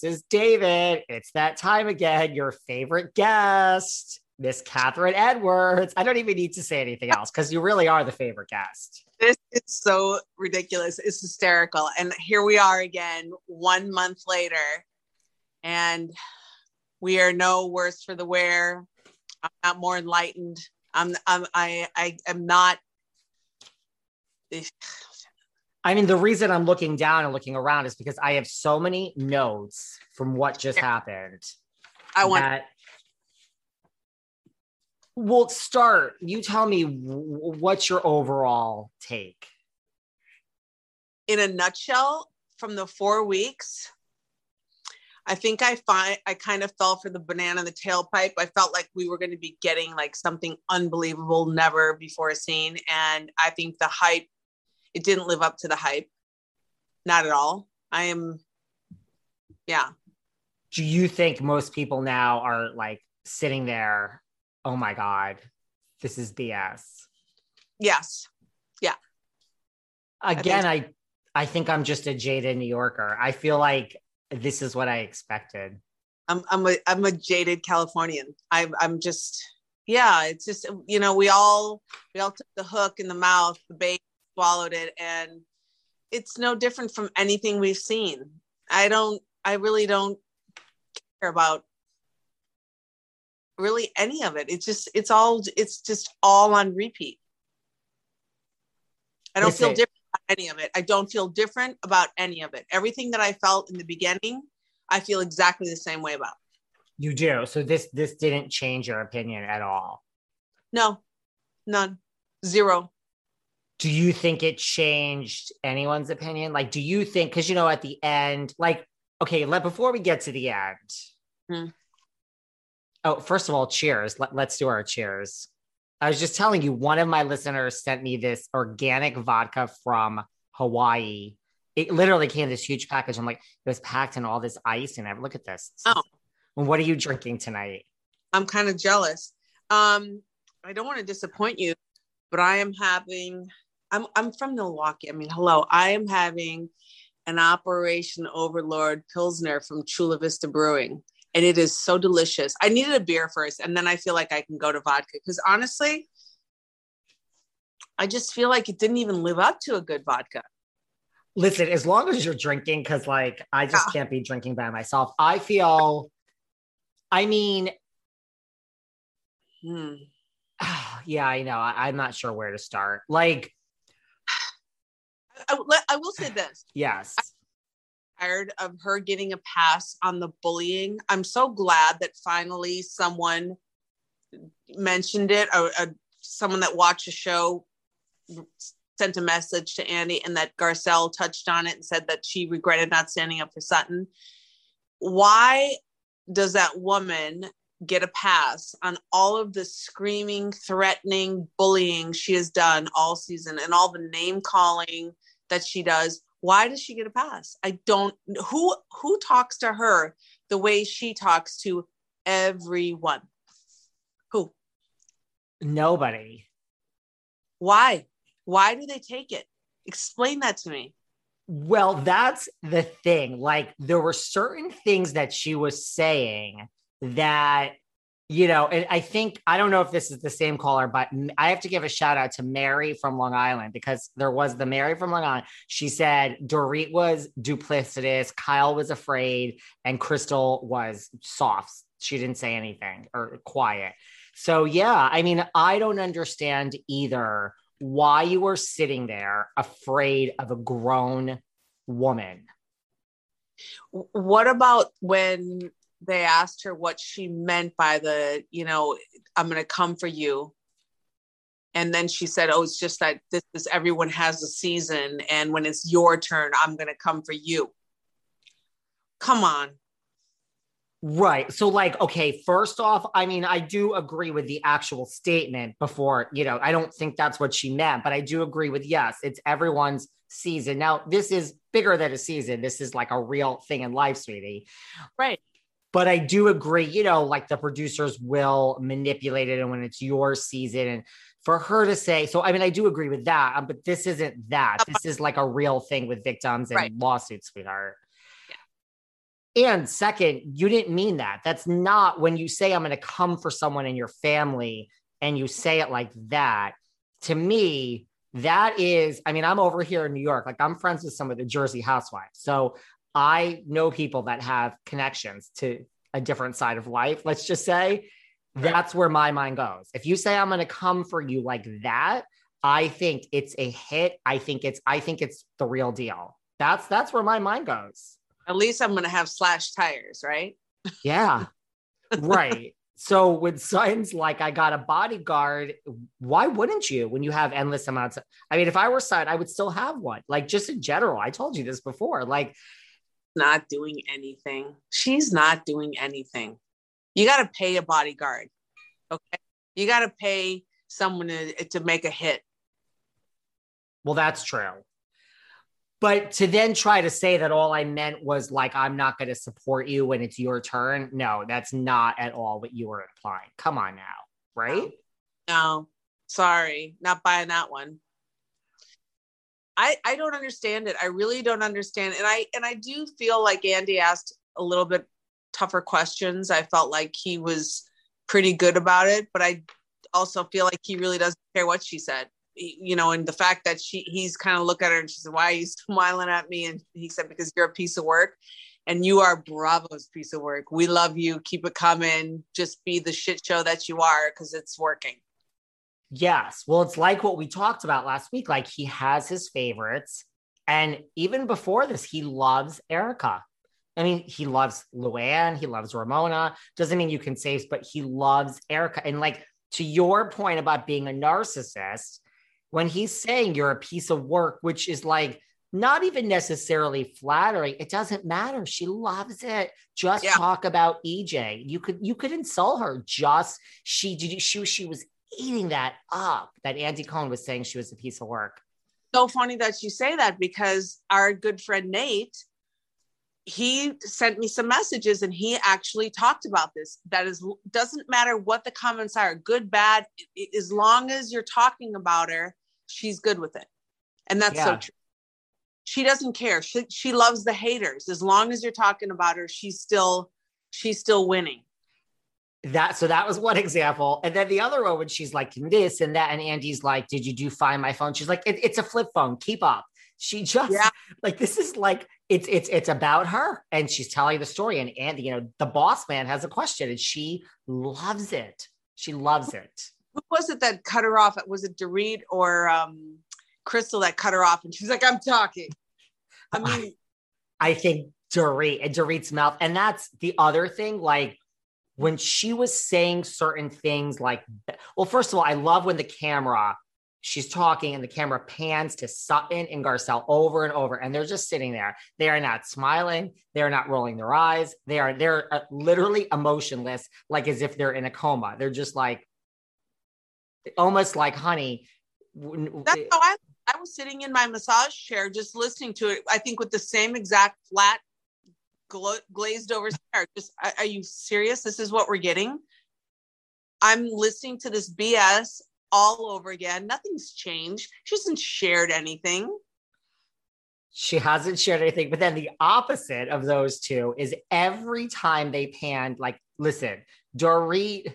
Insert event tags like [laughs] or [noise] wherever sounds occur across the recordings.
This is David. It's that time again. Your favorite guest, Miss Kathryn Edwards. I don't even need to say anything else because you really are the favorite guest. This is so ridiculous. It's hysterical. And here we are again, one month later, and we are no worse for the wear. I'm not more enlightened. I'm, I'm I I am not. I mean, the reason I'm looking down and looking around is because I have so many notes from what just happened. I want. that- We'll start. You tell me what's your overall take. in a nutshell, from the four weeks, I think I find I kind of fell for the banana in the tailpipe. I felt like we were going to be getting like something unbelievable, never before seen, and I think the hype it didn't live up to the hype, not at all. I am, yeah, Do you think most people now are like sitting there? Oh my god, this is BS. yes, Yeah. Again, I I think I'm just a jaded New Yorker. I feel like this is what I expected. I'm I'm a I'm a jaded Californian. I'm I'm just yeah. It's just you know we all we all took the hook in the mouth, the bait, swallowed it, and it's no different from anything we've seen. I don't. I really don't care about really any of it. It's just it's all it's just all on repeat. I don't feel different about any of it. I don't feel different about any of it. Everything that I felt in the beginning, I feel exactly the same way about. You do. So this this didn't change your opinion at all. No, none, zero. Do you think it changed anyone's opinion? Like, do you think because you know at the end, like, okay, let before we get to the end. Hmm. Oh, first of all, cheers. Let, let's do our cheers. I was just telling you, one of my listeners sent me this organic vodka from Hawaii. It literally came in this huge package. I'm like, it was packed in all this ice and I Look at this. Oh. And what are you drinking tonight? I'm kind of jealous. Um, I don't want to disappoint you, but I am having. I'm I'm from Milwaukee. I mean, hello. I am having an Operation Overlord Pilsner from Chula Vista Brewing, and it is so delicious. I needed a beer first, and then I feel like I can go to vodka because honestly, I just feel like it didn't even live up to a good vodka. Listen, as long as you're drinking, because like I just can't be drinking by myself. I feel, I mean, Hmm. [sighs] yeah, I know. I, I'm not sure where to start. Like, I, I- I will say this. yes, tired of her getting a pass on the bullying. I'm so glad that finally someone mentioned it, or, or someone that watched the show sent a message to Andy, and that Garcelle touched on it and said that she regretted not standing up for Sutton. Why does that woman get a pass on all of the screaming, threatening, bullying she has done all season and all the name calling that she does? why does she get a pass i don't who who talks to her the way she talks to everyone who nobody. why why do they take it explain that to me Well, that's the thing. Like, there were certain things that she was saying that, you know, and I think, I don't know if this is the same caller, but I have to give a shout out to Mary from Long Island because there was the Mary from Long Island. She said Dorit was duplicitous, Kyle was afraid, and Crystal was soft. She didn't say anything or quiet. So, yeah, I mean, I don't understand either why you were sitting there afraid of a grown woman. What about when they asked her what she meant by the you know i'm going to come for you and then she said oh it's just that this is everyone has a season and when it's your turn i'm going to come for you come on Right. So, like, okay, first off, I mean, I do agree with the actual statement before, you know, I don't think that's what she meant, but I do agree with yes, it's everyone's season. Now, this is bigger than a season. This is like a real thing in life, sweetie. right But I do agree, you know, like the producers will manipulate it and when it's your season and for her to say, so I mean, I do agree with that, um, but this isn't that. This is like a real thing with victims and Right. lawsuits, sweetheart. and second, you didn't mean that. That's not when you say I'm going to come for someone in your family and you say it like that. To me, that is, I mean, I'm over here in New York. Like I'm friends with some of the Jersey housewives. So I know people that have connections to a different side of life, let's just say. That's where my mind goes. If you say I'm going to come for you like that, I think it's a hit. I think it's I think it's the real deal. That's that's where my mind goes. At least I'm going to have slash tires, right? Yeah. [laughs] right. So with signs like I got a bodyguard, why wouldn't you when you have endless amounts of I mean, if I were signed, I would still have one. Like just in general. I told you this before. Like not doing anything. She's not doing anything. You got to pay a bodyguard. Okay. You got to pay someone to, to make a hit. Well, that's true. But to then try to say that all I meant was like, I'm not going to support you when it's your turn. No, that's not at all what you were implying. Come on now. Right? No, no. sorry. Not buying that one. I, I don't understand it. I really don't understand. And I and I do feel like Andy asked a little bit tougher questions. I felt like he was pretty good about it, but I also feel like he really doesn't care what she said. You know, and the fact that she he's kind of look at her and she said, Why are you [laughs] smiling at me? And he said, Because you're a piece of work and you are Bravo's piece of work. We love you. Keep it coming. Just be the shit show that you are because it's working. Yes. Well, it's like what we talked about last week. Like he has his favorites. And even before this, he loves Erika. I mean, he loves Luann, he loves Ramona. Doesn't mean you can save, but he loves Erika. And like to your point about being a narcissist, when he's saying you're a piece of work, which is like not even necessarily flattering, it doesn't matter. She loves it. Just yeah. talk about EJ. You could you could insult her. Just she did she she was eating that up that Andy Cohen was saying she was a piece of work. So funny that you say that because our good friend Nate, he sent me some messages and he actually talked about this. That is doesn't matter what the comments are, good, bad, as long as you're talking about her, she's good with it. And that's yeah. so true. She doesn't care. She, she loves the haters. As long as you're talking about her, she's still she's still winning that so that was one [laughs] example. And then the other one when she's like this and that and andy's like did you do find my phone? She's like it, it's a flip phone. Keep up. She just yeah. [laughs] like this is like it's it's it's about her and she's telling the story and andy you know the boss man has a question and she loves it. She loves it. Who was it that cut her off? Was it Dorit or um crystal that cut her off and she's like i'm talking. I mean i, I think Dorit and Dorit's mouth and that's the other thing like when she was saying certain things like well first of all i love when the camera she's talking and the camera pans to sutton and garcelle over and over and they're just sitting there. They are not smiling. They're not rolling their eyes. They are they're uh, literally emotionless like as if they're in a coma. They're just like almost like honey that's how I, I was sitting in my massage chair just listening to it i think with the same exact flat gla- glazed over stare. Just, are you serious? This is what we're getting. I'm listening to this BS all over again. Nothing's changed. She hasn't shared anything. She hasn't shared anything. But then the opposite of those two is every time they panned, like, listen, Dorit,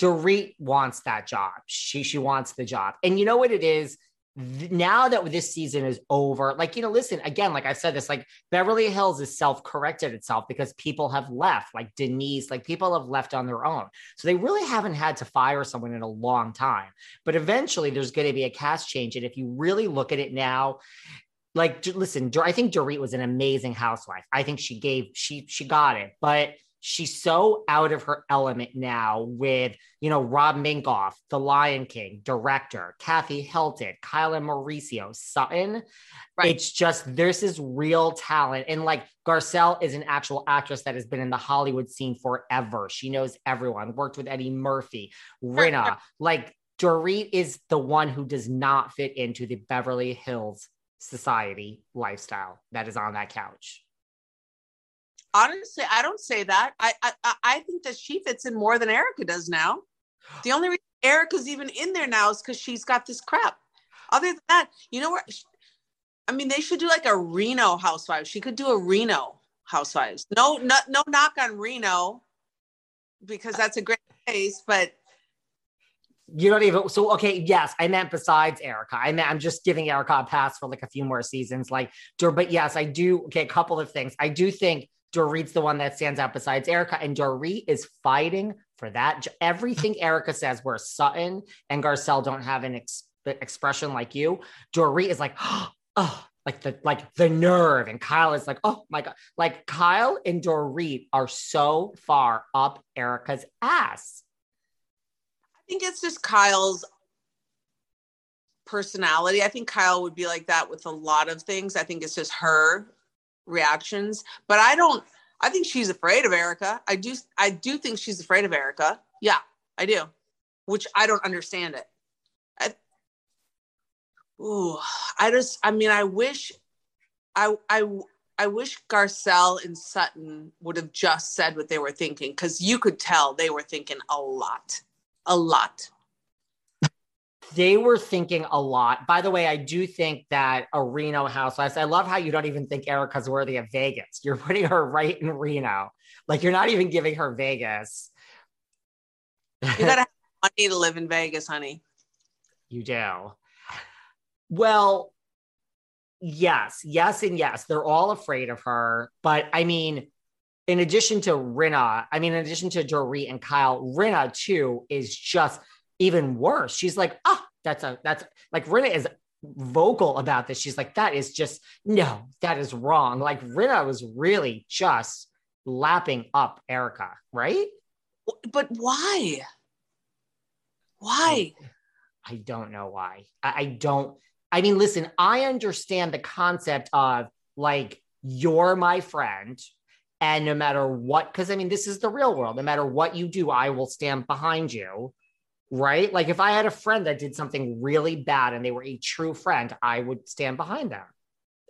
Dorit wants that job. She she wants the job. And you know what it is? Now that this season is over, like, you know, listen, again, like I said this, like Beverly Hills is self corrected itself because people have left, like Denise, like people have left on their own. So they really haven't had to fire someone in a long time. But eventually there's going to be a cast change. And if you really look at it now, like listen, I think Dorit was an amazing housewife. I think she gave she she got it, but she's so out of her element now with, you know, Rob Minkoff, The Lion King, director, Kathy Hilton, Kyla Mauricio, Sutton. Right. It's just, there's this real talent. And like Garcelle is an actual actress that has been in the Hollywood scene forever. She knows everyone, worked with Eddie Murphy, Rinna. like Dorit is the one who does not fit into the Beverly Hills society lifestyle that is on that couch honestly, I don't say that. I, I I think that she fits in more than Erika does now. The only reason Erika's even in there now is because she's got this crap. Other than that, you know what? I mean, they should do like a Reno Housewives. She could do a Reno. housewives. No, no, no knock on Reno because that's a great place, but you don't even so okay yes i meant besides Erika i meant i'm just giving Erika a pass for like a few more seasons like but yes i do okay a couple of things i do think Dorit's the one that stands out besides Erika, and Dorit is fighting for that. Everything Erika says, where Sutton and Garcelle don't have an ex- expression like you, Dorit is like, [gasps] oh, like the like the nerve, and Kyle is like, oh my god, like Kyle and Dorit are so far up Erika's ass. I think it's just Kyle's personality. I think Kyle would be like that with a lot of things. I think it's just her reactions, but I don't. I think she's afraid of Erika. I do. I do think she's afraid of Erika. Yeah, I do, which I don't understand it. I, ooh, I just. I mean, I wish. I I I wish Garcelle and Sutton would have just said what they were thinking because you could tell they were thinking a lot, a lot they were thinking a lot. By the way, I do think that a Reno housewives, I love how you don't even think Erika's worthy of Vegas. You're putting her right in Reno. Like you're not even giving her Vegas. You gotta [laughs] have money to live in Vegas, honey. You do. Well, yes, yes, and yes. They're all afraid of her. But I mean, in addition to Rinna, I mean, in addition to Dorit and Kyle, Rinna too is just even worse. She's like, ah, oh, that's a that's like Rinna is vocal about this. She's like, that is just no, that is wrong. Like Rinna was really just lapping up Erika, right? But why? Why? I, I don't know why. I, I don't. I mean, listen, I understand the concept of like, you're my friend. And no matter what, because I mean, this is the real world. No matter what you do, I will stand behind you right? Like if I had a friend that did something really bad and they were a true friend, I would stand behind them.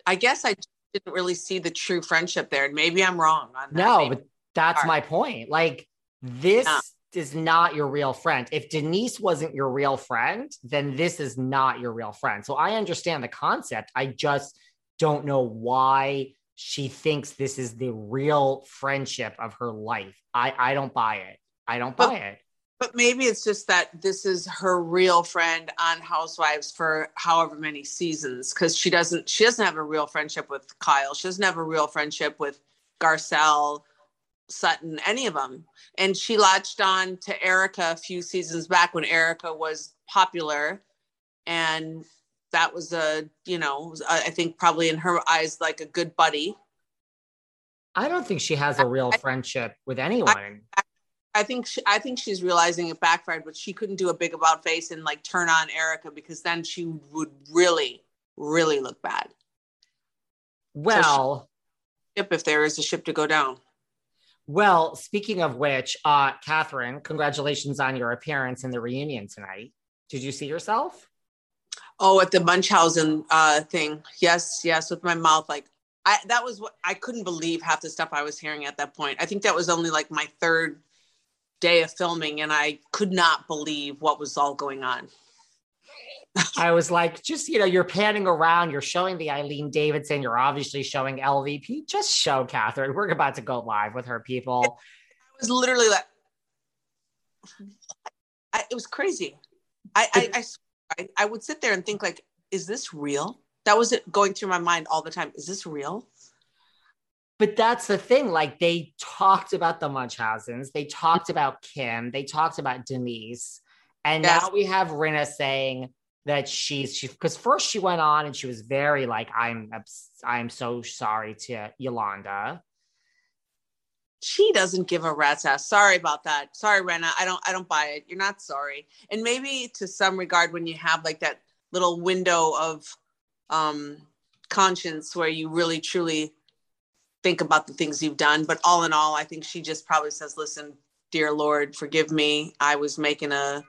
I guess I didn't really see the true friendship there. And maybe I'm wrong on that. No, maybe. but that's my point. Like this yeah. is not your real friend. If Denise wasn't your real friend, then this is not your real friend. So I understand the concept. I just don't know why she thinks this is the real friendship of her life. I, I don't buy it. I don't buy but, it. But maybe it's just that this is her real friend on Housewives for however many seasons because she doesn't she doesn't have a real friendship with Kyle. She doesn't have a real friendship with Garcelle, Sutton, any of them. And she latched on to Erika a few seasons back when Erika was popular, and that was a you know I think probably in her eyes like a good buddy. I don't think she has a real friendship with anyone. I, I think she, I think she's realizing it backfired, but she couldn't do a big about face and like turn on Erika because then she would really, really look bad. Well, so ship if there is a ship to go down. Well, speaking of which, uh, Kathryn, congratulations on your appearance in the reunion tonight. Did you see yourself? Oh, at the Munchausen uh, thing. Yes, yes, with my mouth like I that was what I couldn't believe half the stuff I was hearing at that point. I think that was only like my third day of filming and I could not believe what was all going on. I was like, just, you know, you're panning around, you're showing the Eileen Davidson, you're obviously showing LVP. Just show Catherine. We're about to go live with her people. [laughs] I was literally like, I, it was crazy. I, I, I, I would sit there and think like, is this real? That was it going through my mind all the time. Is this real? But that's the thing. Like they talked about the Munchausens, they talked about Kim, they talked about Denise, and yes. now we have Rinna saying that she's she because first she went on and she was very like I'm I'm so sorry to Yolanda. She doesn't give a rat's ass. Sorry about that. Sorry, Rinna. I don't I don't buy it. You're not sorry. And maybe to some regard when you have like that little window of um conscience where you really truly think about the things you've done. But all in all, I think she just probably says, listen, dear Lord, forgive me. I was making a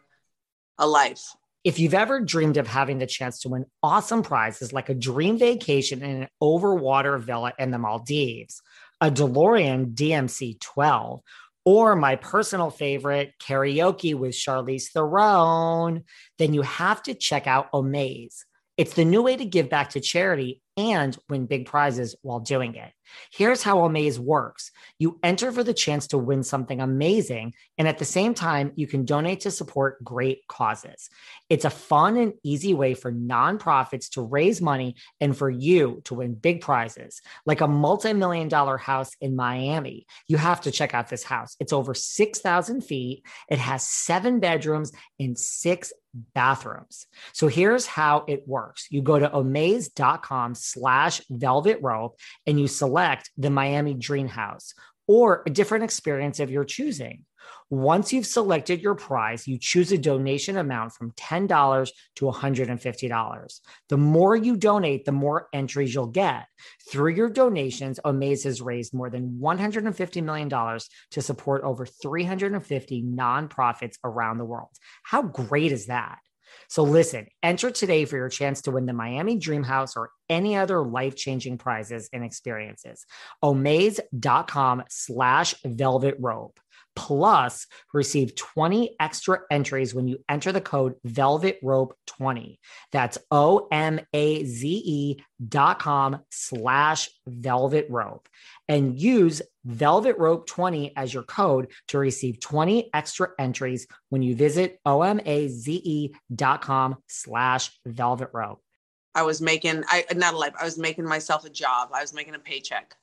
a life. If you've ever dreamed of having the chance to win awesome prizes like a dream vacation in an overwater villa in the Maldives, a DeLorean DMC 12, or my personal favorite, karaoke with Charlize Theron, then you have to check out Omaze. It's the new way to give back to charity and win big prizes while doing it. Here's how Omaze works you enter for the chance to win something amazing, and at the same time, you can donate to support great causes. It's a fun and easy way for nonprofits to raise money and for you to win big prizes, like a multi million dollar house in Miami. You have to check out this house. It's over 6,000 feet, it has seven bedrooms and six bathrooms. So here's how it works. You go to omaze.com slash velvet rope and you select the Miami Dream House or a different experience of your choosing. Once you've selected your prize, you choose a donation amount from $10 to $150. The more you donate, the more entries you'll get. Through your donations, Omaze has raised more than $150 million to support over 350 nonprofits around the world. How great is that? So listen, enter today for your chance to win the Miami Dream House or any other life-changing prizes and experiences. Omaze.com slash velvet rope. Plus, receive 20 extra entries when you enter the code Velvet Rope 20. That's O M A Z E dot com slash Velvet Rope and use Velvet Rope 20 as your code to receive 20 extra entries when you visit O M A Z E dot com slash Velvet Rope. I was making, I not a life, I was making myself a job. I was making a paycheck.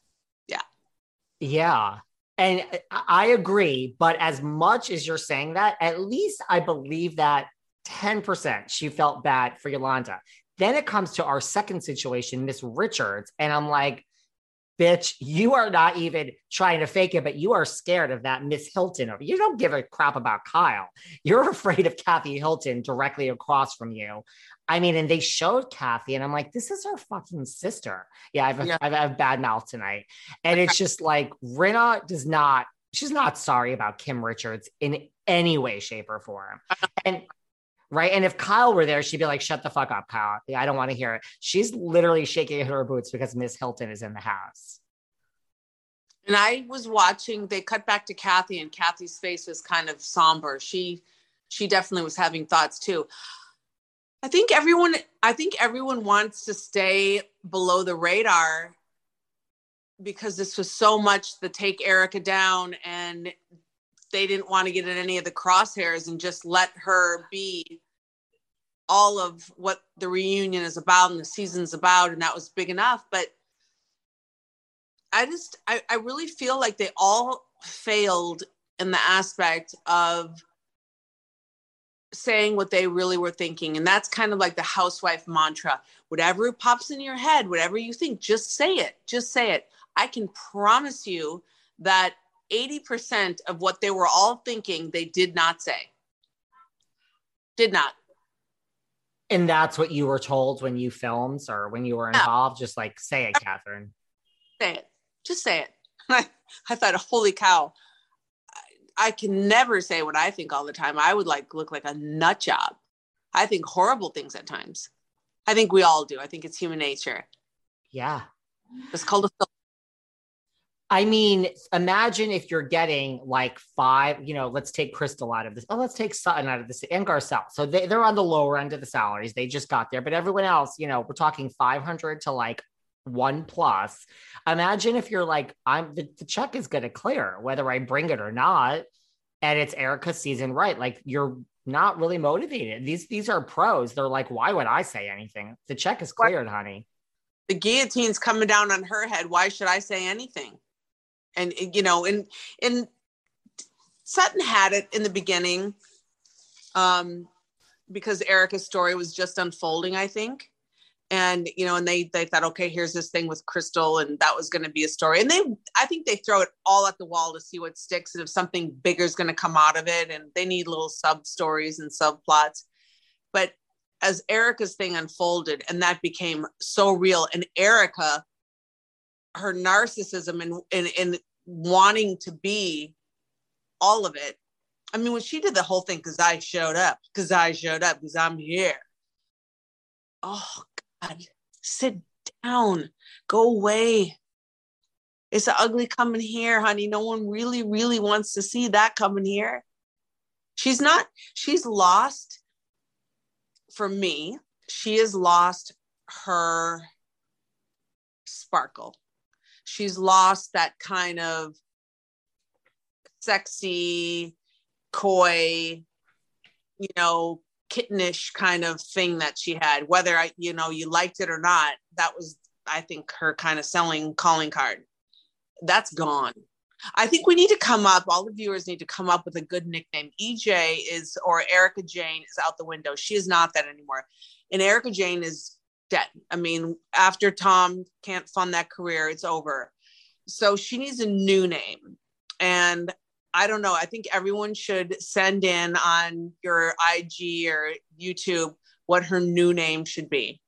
Yeah. Yeah. And I agree. But as much as you're saying that, at least I believe that 10% she felt bad for Yolanda. Then it comes to our second situation, Miss Richards. And I'm like, bitch, you are not even trying to fake it, but you are scared of that Miss Hilton. Over. You don't give a crap about Kyle. You're [laughs] afraid of Kathy Hilton directly across from you. I mean, and they showed Kathy, and I'm like, this is her fucking sister. Yeah, I've, yeah. I've, I've bad mouth tonight. And it's just [laughs] like, Rinna does not, she's not sorry about Kim Richards in any way, shape, or form. And right? And if Kyle were there, she'd be like, shut the fuck up, Kyle. I don't want to hear it. She's literally shaking her boots because Miss Hilton is in the house. And I was watching, they cut back to Kathy, and Kathy's face was kind of somber. She she definitely was having thoughts too. I think everyone I think everyone wants to stay below the radar because this was so much the take Erika down and they didn't want to get in any of the crosshairs and just let her be all of what the reunion is about and the season's about and that was big enough. But i just i, I really feel like they all failed in the aspect of saying what they really were thinking. And that's kind of like the housewife mantra. Whatever pops in your head, whatever you think, just say it. Just say it. I can promise you that 80% of what they were all thinking, they did not say. Did not. And that's what you were told when you filmed or when you were involved. Just like say it, Kathryn. Say it. Just say it. I, [laughs] I thought, holy cow. I can never say what I think all the time. I would like look like a nut job. I think horrible things at times. I think we all do. I think it's human nature. Yeah. It's called a I mean, imagine if you're getting like five, you know, let's take Crystal out of this. Oh, let's take Sutton out of this and Garcelle. So they, they're on the lower end of the salaries. They just got there. But everyone else, you know, we're talking 500 to like one plus. Imagine if you're like, I'm the, the check is going to clear whether I bring it or not. And it's Erika's season, right? Like you're not really motivated. These these are pros. They're like, why would I say anything? The check is cleared, honey. The guillotine's coming down on her head. Why should I say anything? And you know, and and Sutton had it in the beginning, um, because Erika's story was just unfolding. I think and you know and they they thought okay here's this thing with crystal and that was going to be a story. And they i think they throw it all at the wall to see what sticks and if something bigger is going to come out of it and they need little sub stories and subplots but as Erika's thing unfolded and that became so real and Erika her narcissism and and, and wanting to be all of it i mean when she did the whole thing because i showed up because i showed up because i'm here. Oh sit down, go away. It's ugly coming here, honey. No one really, really wants to see that coming here. She's not, she's lost for me. She has lost her sparkle. She's lost that kind of sexy, coy, you know, kittenish kind of thing that she had. Whether I, you know, you liked it or not, that was, I think, her kind of selling calling card. That's gone. I think we need to come up, all the viewers need to come up with a good nickname. EJ is, or Erika Jayne is out the window. She is not that anymore. And Erika Jayne is dead. I mean, after Tom can't fund that career, it's over. So she needs a new name. And I don't know. I think everyone should send in on your IG or YouTube what her new name should be.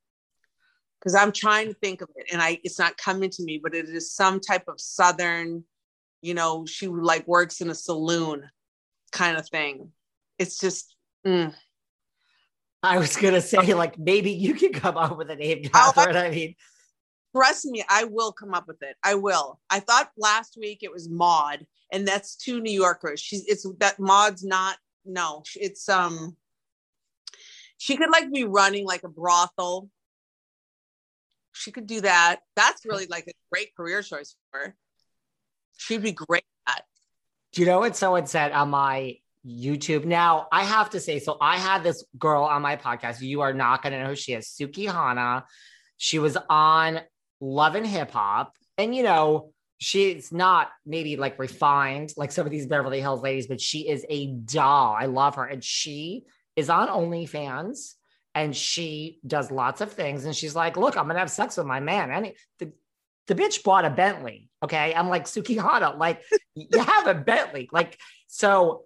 Because I'm trying to think of it and I it's not coming to me, but it is some type of southern, you know, she like works in a saloon kind of thing. It's just mm. I was gonna say, like, maybe you can come up with a name, Kathryn. [laughs] I, I mean, trust me, I will come up with it. I will. I thought last week it was Maud, and that's two New Yorkers. She's it's that Maud's not. No, it's um. She could like be running like a brothel. She could do that. That's really like a great career choice for her. She'd be great at. Do you know what someone said on my YouTube. Now, I have to say, so I had this girl on my podcast. You are not going to know who she is, Sukihana. She was on Love and Hip Hop. And, you know, she's not maybe like refined like some of these Beverly Hills ladies, but she is a doll. I love her. And she is on OnlyFans and she does lots of things. And she's like, look, I'm going to have sex with my man. And the, the bitch bought a Bentley. Okay. I'm like, Sukihana, like, you have a Bentley. Like, so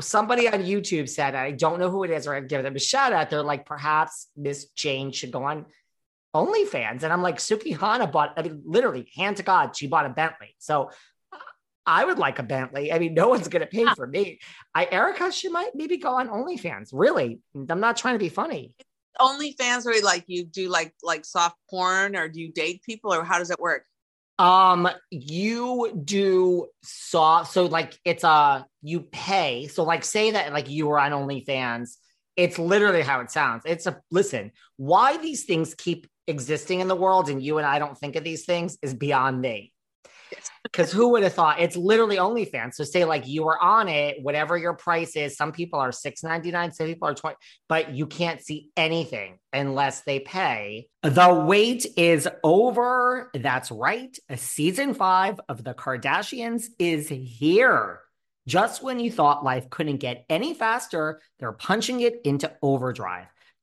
somebody on YouTube said, I don't know who it is, or I'd give them a shout out. They're like, perhaps Miss Jayne should go on OnlyFans. And I'm like, Sukihana bought, I mean, literally, hand to God, she bought a Bentley. So I would like a Bentley. I mean, no one's going to pay for me. I, Erika, she might maybe go on OnlyFans. Really. I'm not trying to be funny. OnlyFans where like you do like like soft porn or do you date people or how does it work? Um, you do soft, so like it's a you pay. So like say that like you were on OnlyFans. It's literally how it sounds. It's a listen. Why these things keep existing in the world and you and I don't think of these things is beyond me. Because [laughs] who would have thought it's literally OnlyFans? So say like you were on it, whatever your price is. Some people are six ninety nine, some people are twenty, but you can't see anything unless they pay. The wait is over. That's right. A season five of the Kardashians is here. Just when you thought life couldn't get any faster, they're punching it into overdrive.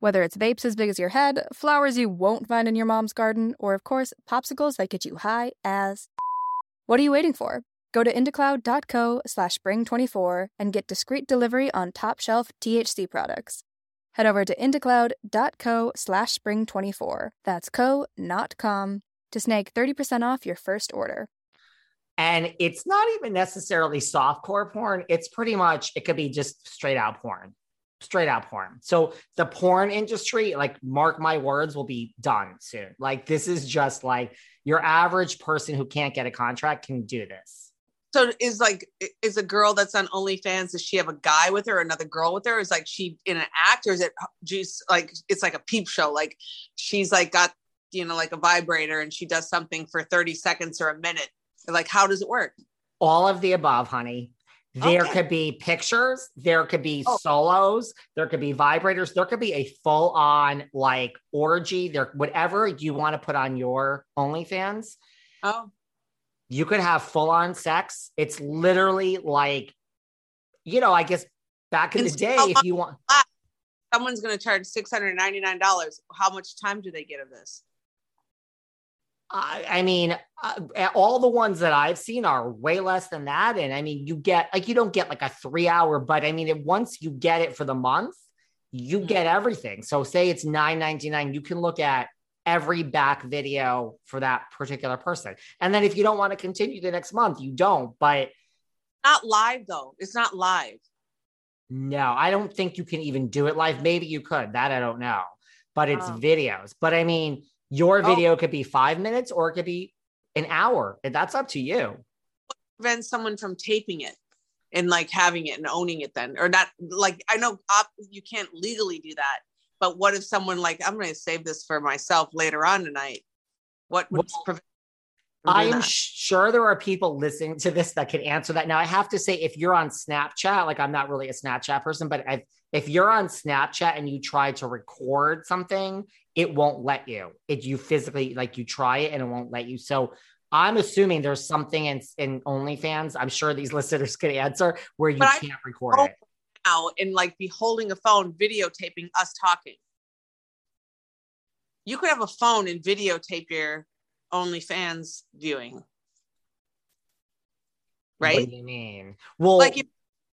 Whether it's vapes as big as your head, flowers you won't find in your mom's garden, or of course, popsicles that get you high as. [laughs] What are you waiting for? Go to indacloud.co slash spring24 and get discreet delivery on top shelf THC products. Head over to indacloud.co slash spring24. That's co, not com, to snag 30% off your first order. And it's not even necessarily soft core porn. It's pretty much, it could be just straight out porn straight out porn. So the porn industry, like mark my words, will be done soon. Like this is just like your average person who can't get a contract can do this. So is like is a girl that's on OnlyFans? Does she have a guy with her, another girl with her? Is like she in an act, or is it just like it's like a peep show? Like she's like got you know like a vibrator and she does something for thirty seconds or a minute. Like how does it work? All of the above, honey. There okay. could be pictures, there could be oh. solos, there could be vibrators, there could be a full on like orgy, there whatever you want to put on your OnlyFans. Oh. you could have full on sex. It's literally like, you know, I guess back in the day, if you want, someone's going to charge $699. How much time do they get of this? I, I mean, uh, all the ones that I've seen are way less than that. And I mean, you get like, you don't get like a three hour, but I mean, it, once you get it for the month, you mm-hmm. get everything. So say it's nine ninety nine, you can look at every back video for that particular person. And then if you don't want to continue the next month, you don't. But not live though. It's not live. No, I don't think you can even do it live. Maybe you could. That I don't know. But it's oh. videos. But I mean, your oh. video oh. could be five minutes or it could be an hour. And That's up to you. Prevent someone from taping it and like having it and owning it then, or not like I know op- you can't legally do that. But what if someone like I'm going to save this for myself later on tonight? What would well, prevent I am sure there are people listening to this that can answer that. Now, I have to say, if you're on Snapchat, like I'm not really a Snapchat person, but if, if you're on Snapchat and you try to record something, it won't let you. It you physically like you try it and it won't let you. So I'm assuming there's something in, in OnlyFans. I'm sure these [laughs] listeners could answer where you but can't record it now and like be holding a phone, videotaping us talking. You could have a phone and videotape your OnlyFans viewing. Right? What do you mean? Well, like your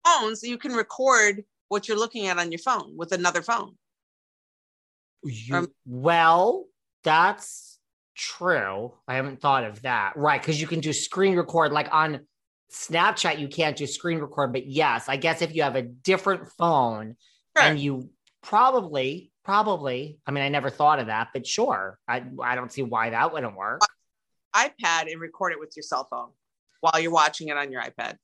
phones, you can record what you're looking at on your phone with another phone. You, um, well, that's true. I haven't thought of that. Right. Because you can do screen record like on Snapchat, you can't do screen record. But yes, I guess if you have a different phone sure. and you probably Probably. I mean, I never thought of that, but sure. I I don't see why that wouldn't work. iPad and record it with your cell phone while you're watching it on your iPad.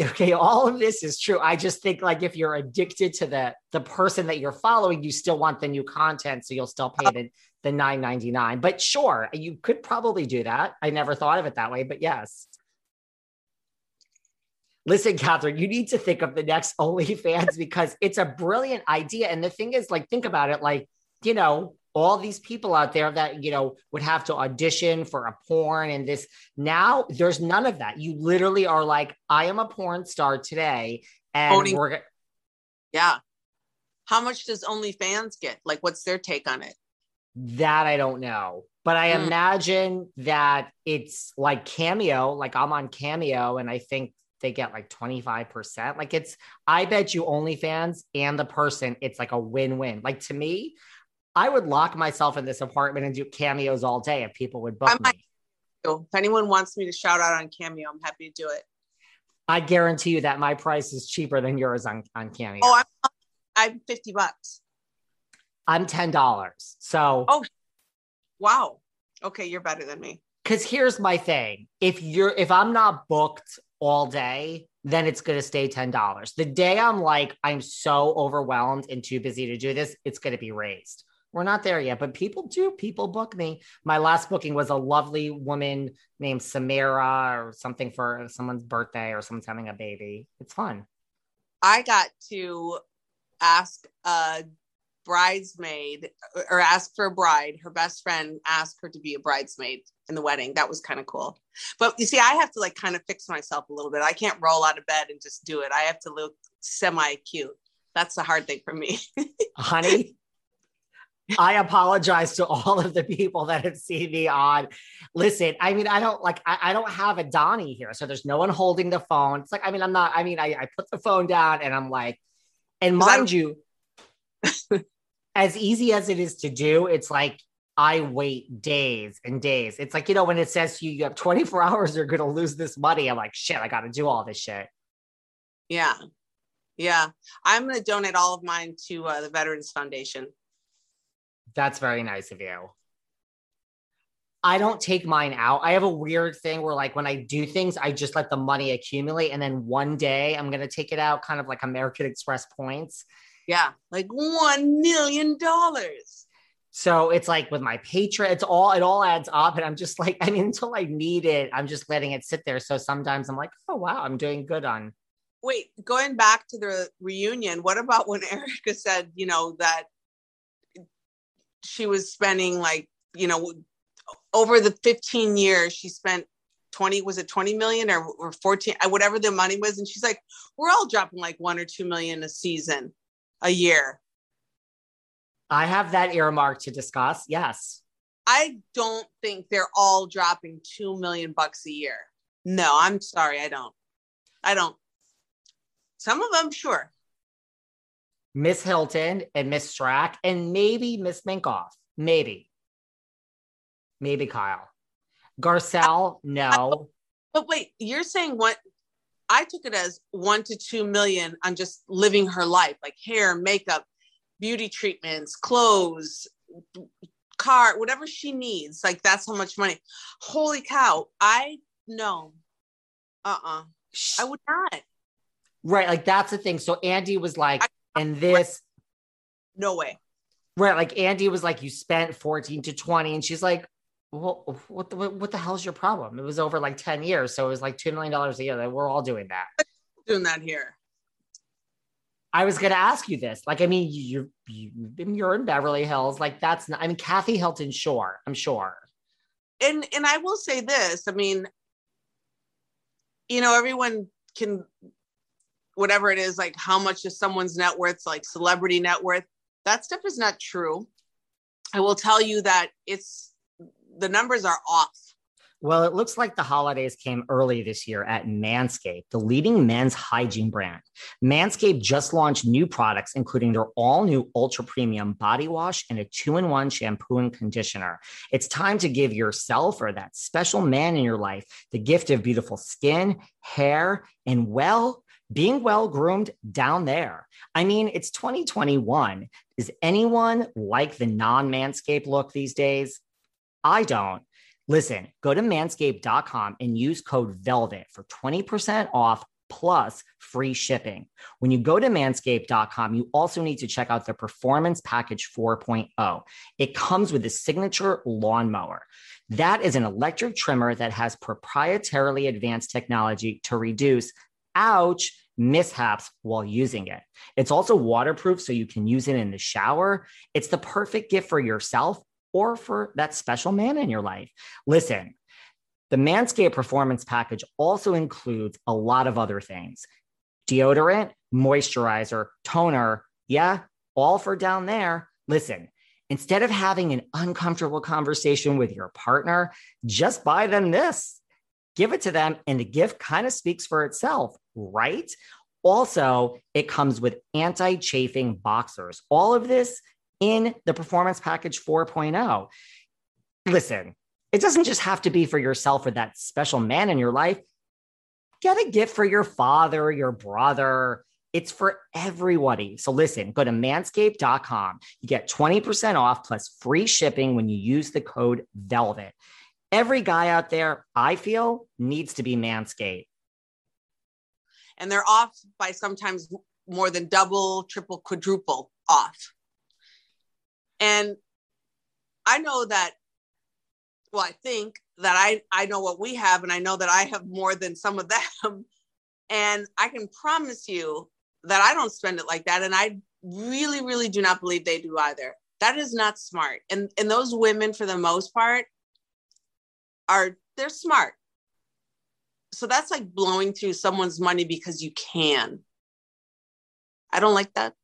Okay, all of this is true. I just think like if you're addicted to the the person that you're following, you still want the new content, so you'll still pay oh. the the 9.99. But sure, you could probably do that. I never thought of it that way, but yes. Listen, Kathryn, you need to think of the next [laughs] OnlyFans because it's a brilliant idea. And the thing is, like, think about it like, you know, all these people out there that, you know, would have to audition for a porn and this. Now there's none of that. You literally are like, I am a porn star today. And Owning- we're Yeah. How much does OnlyFans get? Like, what's their take on it? That I don't know. But I mm. imagine that it's like Cameo, like I'm on Cameo, and I think they get like 25%. Like it's, I bet you OnlyFans and the person, it's like a win win. Like to me, I would lock myself in this apartment and do cameos all day if people would book me. If anyone wants me to shout out on Cameo, I'm happy to do it. I guarantee you that my price is cheaper than yours on, on Cameo. Oh, I'm, I'm 50 bucks. I'm $10. So, oh, wow. Okay, you're better than me. Because here's my thing: if you're if I'm not booked all day, then it's going to stay $10. The day I'm like, I'm so overwhelmed and too busy to do this, it's going to be raised. We're not there yet, but people do. People book me. My last booking was a lovely woman named Samira or something for someone's birthday or someone's having a baby. It's fun. I got to ask a bridesmaid or ask for a bride. Her best friend asked her to be a bridesmaid in the wedding. That was kind of cool. But you see, I have to like kind of fix myself a little bit. I can't roll out of bed and just do it. I have to look semi cute. That's the hard thing for me. [laughs] Honey, I apologize to all of the people that have seen me on. Listen, I mean, I don't like, I, I, don't have a Donnie here. So there's no one holding the phone. It's like, I mean, I'm not, I mean, I, I put the phone down and I'm like, and mind you, [laughs] as easy as it is to do, it's like I wait days and days. It's like, you know, when it says you, you have 24 [laughs] hours, you're going to lose this money. I'm like, shit, I got to do all this shit. Yeah. Yeah. I'm going to donate all of mine to uh, the Veterans Foundation. That's very nice of you. I don't take mine out. I have a weird thing where, like, when I do things, I just let the money accumulate. And then one day I'm going to take it out, kind of like American Express points. Yeah. Like $1 million. So it's like with my Patreon, it's all it all adds up. And I'm just like, I mean, [laughs] until I need it, I'm just letting it sit there. So sometimes I'm like, oh wow, I'm doing good on. Wait, going back to the reunion, what about when [laughs] Erika said, you know, that she was spending like, you know, over the 15 years she spent 20 was it 20 million or, or 14 uh, whatever the money was and she's like we're all dropping like 1 or 2 million a season a year I have that earmark to discuss. Yes. i don't think they're all dropping 2 million bucks a year no i'm sorry i don't i don't some of them sure Miss Hilton and Miss Stracke and maybe Miss Minkoff. Maybe. Maybe Kyle. Garcelle, no. but wait you're saying what i took it as 1 to 2 million on just living her life like hair makeup beauty treatments clothes car whatever she needs like that's how much money holy cow i no uh-uh i would not Right. Like that's the thing. So Andy was like, and this, no way right. Like Andy was like, you spent 14 to 20. And she's like, well, what the, what the hell's your problem? It was over like 10 years. So it was like $2 million a year that we're all doing that. doing that here I was going to ask you this. Like, I mean, you, you, you're in Beverly Hills. Like that's not, I mean, Kathy Hilton, sure. I'm sure. and and I will say this. I mean, you know, everyone can whatever it is, like how much is someone's net worth, like celebrity net worth. That stuff is not true. I will tell you that it's the numbers are off. Well, it looks like the holidays came early this year at Manscaped, the leading men's hygiene brand. Manscaped just launched new products, including their all new ultra premium body wash and a two in one shampoo and conditioner. It's time to give yourself or that special man in your life the gift of beautiful skin, hair, and well, being well groomed down there. I mean, it's 2021. Is anyone like the non Manscaped look these days? I don't. Listen, go to manscaped.com and use code VELVET for 20% off plus free shipping. When you go to manscaped.com, you also need to check out the Performance Package 4.0. It comes with a signature lawnmower. That is an electric trimmer that has proprietarily advanced technology to reduce, ouch, mishaps while using it. It's also waterproof, so you can use it in the shower. It's the perfect gift for yourself or for that special man in your life. Listen, the Manscaped Performance Package also includes a lot of other things deodorant, moisturizer, toner. Yeah, all for down there. Listen, instead of having an uncomfortable conversation with your partner, just buy them this. Give it to them, and the gift kind of speaks for itself, right? Also, it comes with anti chafing boxers. All of this in the Performance Package 4.0. Listen, it doesn't just have to be for yourself or that special man in your life. Get a gift for your father, your brother. It's for everybody. So listen, go to manscaped.com. You get 20% off plus free shipping when you use the code VELVET. Every guy out there, I feel, needs to be manscaped. And they're off by sometimes more than double, triple, quadruple off. And I know that, well, I think that I, I know what we have, and I know that I have more than some of them. [laughs] And I can promise you that I don't spend it like that. And I really, really do not believe they do either. That is not smart. And and those women, for the most part, are they're smart. So that's like blowing through someone's money because you can. I don't like that.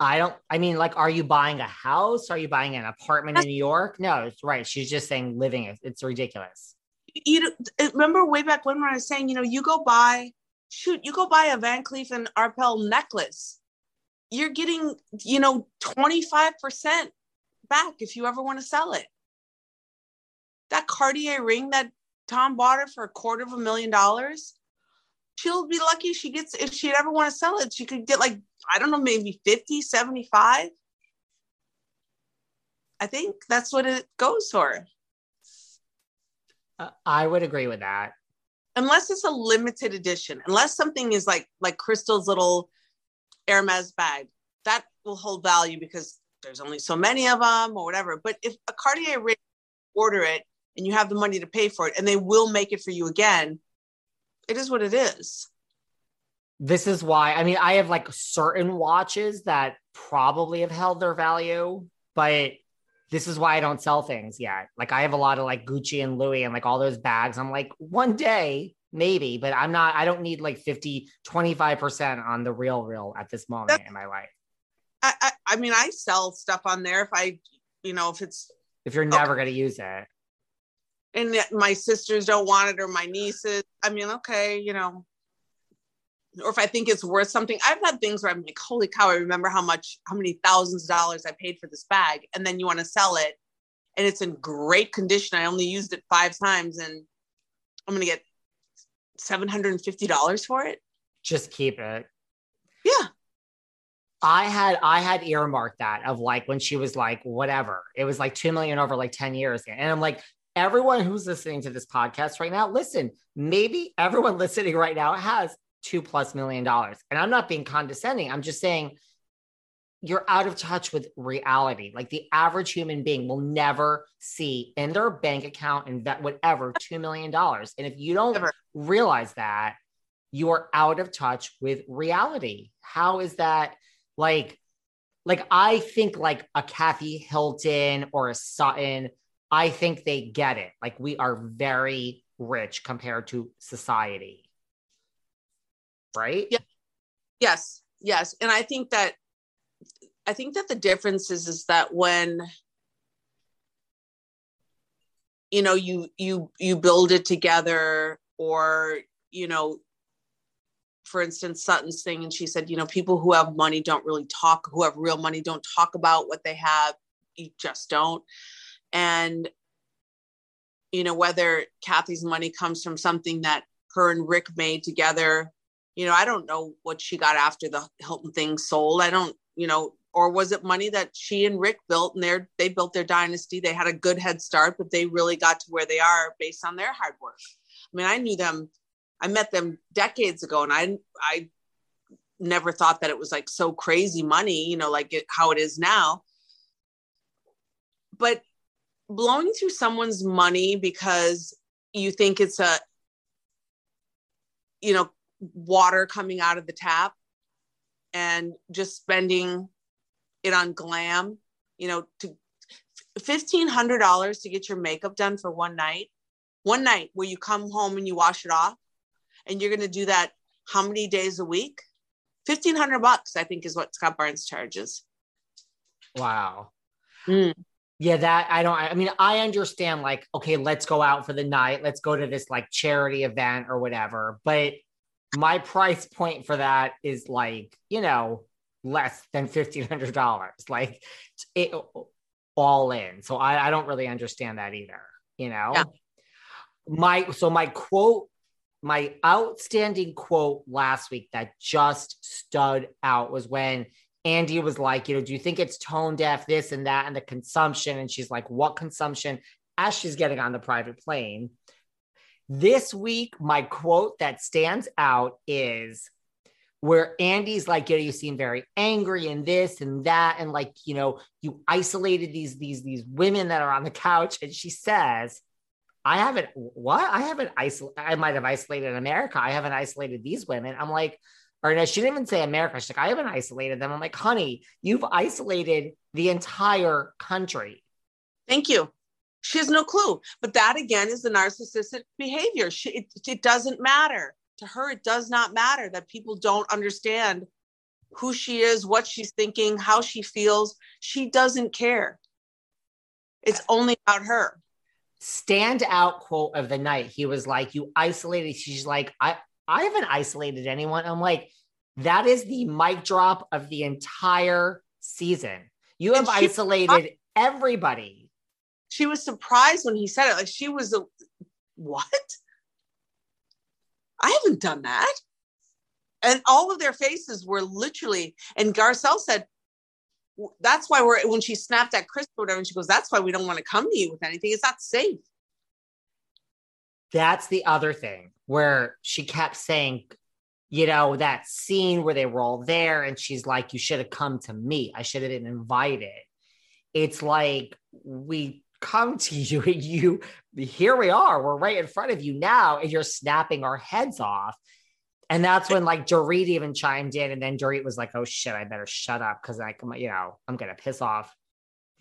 I don't, I mean, like, are you buying a house? Are you buying an apartment in New York? No, it's right. She's just saying living it. It's ridiculous. You remember way back when, when I was saying, you know, you go buy, shoot, you go buy a Van Cleef and Arpels necklace. You're getting, you know, 25% back if you ever want to sell it. That Cartier ring that Tom bought her for a quarter of a million dollars, she'll be lucky she gets, if she'd ever want to sell it, she could get like, I don't know, maybe 50, 75. I think that's what it goes for. Uh, I would agree with that. Unless it's a limited edition, unless something is like like Crystal's little Hermes bag, that will hold value because there's only so many of them or whatever. But if a Cartier ring, order it and you have the money to pay for it, and they will make it for you again, it is what it is. This is why, I mean, I have like certain watches that probably have held their value, but this is why I don't sell things yet. Like I have a lot of like Gucci and Louis and like all those bags. I'm like, one day, maybe, but I'm not, I don't need like 50, 25% on the real real at this moment That's, in my life. I, I, I mean, I sell stuff on there if I, you know, if it's if you're never okay. going to use it. And my sisters don't want it or my nieces. I mean, okay, you know, or if I think it's worth something. I've had things where I'm like, holy cow, I remember how much, how many thousands of dollars I paid for this bag. And then you want to sell it and it's in great condition. I only used it five times and I'm to get $750 for it. Just keep it. Yeah. I had I had earmarked that of like when she was like whatever. It was like 2 million over like 10 years. And I'm like, everyone who's listening to this podcast right now, listen, maybe everyone [laughs] listening right now has two plus million dollars. And I'm not being condescending. I'm just saying you're out of touch with reality. Like the average human being will never see in their bank account and that whatever [laughs] $2 million. And if you don't realize that, you are out of touch with reality. How is that like like I think like a Kathy Hilton or a Sutton, I think they get it. Like we are very rich compared to society right? Yeah. Yes. Yes. And I think that I think that the difference is is that when you know you you you build it together or you know for instance sutton's thing and she said you know people who have money don't really talk who have real money don't talk about what they have you just don't and you know whether kathy's money comes from something that her and rick made together you know, I don't know what she got after the Hilton thing sold. I don't, you know, or was it money that she and Rick built and they they built their dynasty. They had a good head start, but they really got to where they are based on their hard work. I mean, I knew them, I met them decades ago and I I never thought that it was like so crazy money, you know, like it, how it is now. But blowing through someone's money because you think it's a you know water coming out of the tap and just spending it on glam, you know, to $1,500 to get your makeup done for one night, one night where you come home and you wash it off and you're going to do that how many days a week? 1500 bucks, I think is what Scott Barnes charges. Wow. Mm. Yeah, that I don't, I mean, I understand like, okay, let's go out for the night. Let's go to this like charity event or whatever. But my price point for that is like you know less than $1500 [laughs] like it all in so I, I don't really understand that either you know yeah. my so my quote my outstanding quote last week that just stood out was when Andy was like, you know, do you think it's tone deaf, this and that, and the consumption? And she's like, what consumption? As she's getting on the private plane. This week, my quote that stands out is where Andy's like, you know, you seem very angry and this and that, and like, you know, you isolated these these these women that are on the couch, and she says, I haven't what? I haven't isolated. I might have isolated America. I haven't isolated these women. I'm like, or no, she didn't even say America. She's like, I haven't isolated them. I'm like, honey, you've isolated the entire country. Thank you. She has no clue. But that again is the narcissistic behavior. She, it, it doesn't matter. To her, it does not matter that people don't understand who she is, what she's thinking, how she feels. She doesn't care. It's only about her. Stand out quote of the night. He was like, You isolated. She's like, I, I haven't isolated anyone. I'm like, that is the mic drop of the entire season. You have she, isolated everybody she was surprised when he said it. Like she was a what? I haven't done that. And all of their faces were literally, and Garcelle said, that's why we're when she snapped at Chris or whatever, and she goes, That's why we don't want to come to you with anything. It's not safe. That's the other thing where she kept saying, you know, that scene where they were all there, and she's like, You should have come to me. I should have been invited. It's like we come to [laughs] you and you here we are we're right in front of you now and you're snapping our heads off and that's when like Dorit even chimed in and then Dorit was like oh shit I better shut up because like you know I'm gonna piss off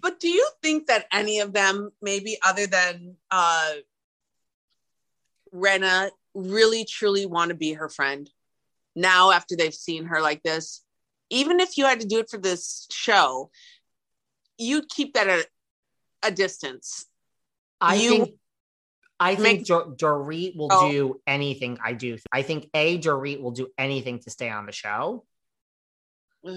But do you think that any of them, maybe other than uh Rinna, really truly want to be her friend now after they've seen her like this? Even if you had to do it for this show, you'd keep that at a distance. I You- think I think Dorit will Oh. do anything I do. I think A Dorit will do anything to stay on the show. [sighs]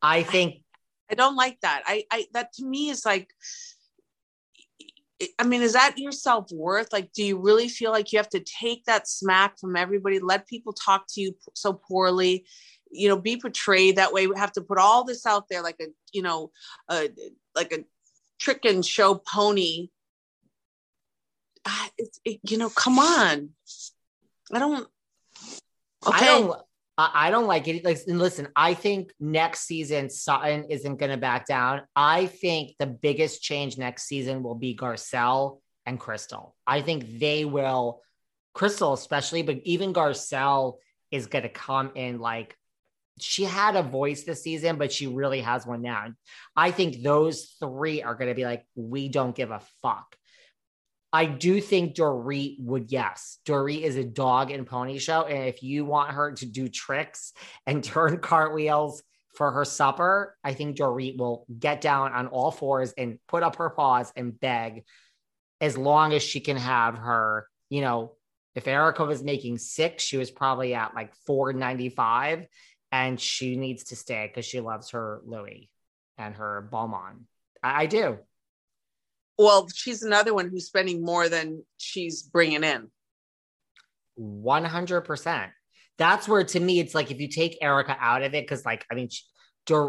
I think I don't like that. I, I that to me is like I mean, is that your self worth? Like, do you really feel like you have to take that smack from everybody, let people talk to you so poorly, you know, be portrayed that way? We have to put all this out there like a, you know, a, like a trick and show pony. Ah, It's, it, you know, come on. I don't. Okay. I don't I I don't like it. Like, listen, I think next season Sutton isn't going to back down. I think the biggest change next season will be Garcelle and Crystal. I think they will, Crystal especially, but even Garcelle is going to come in like she had a voice this season, but she really has one now. I think those three are going to be like, we don't give a fuck. I do think Dorit would, yes. Dorit is a dog and pony show. And if you want her to do tricks and [laughs] turn cartwheels for her supper, I think Dorit will get down on all fours and put up her paws and beg as long as she can have her, you know, if Erika was making six, she was probably at like 495 and she needs to stay because she loves her Louis and her Beaumont. I, I do. Well, she's another one who's spending more than she's bringing in. 100%. That's where to me it's like if you take Erika out of it cuz like I mean she,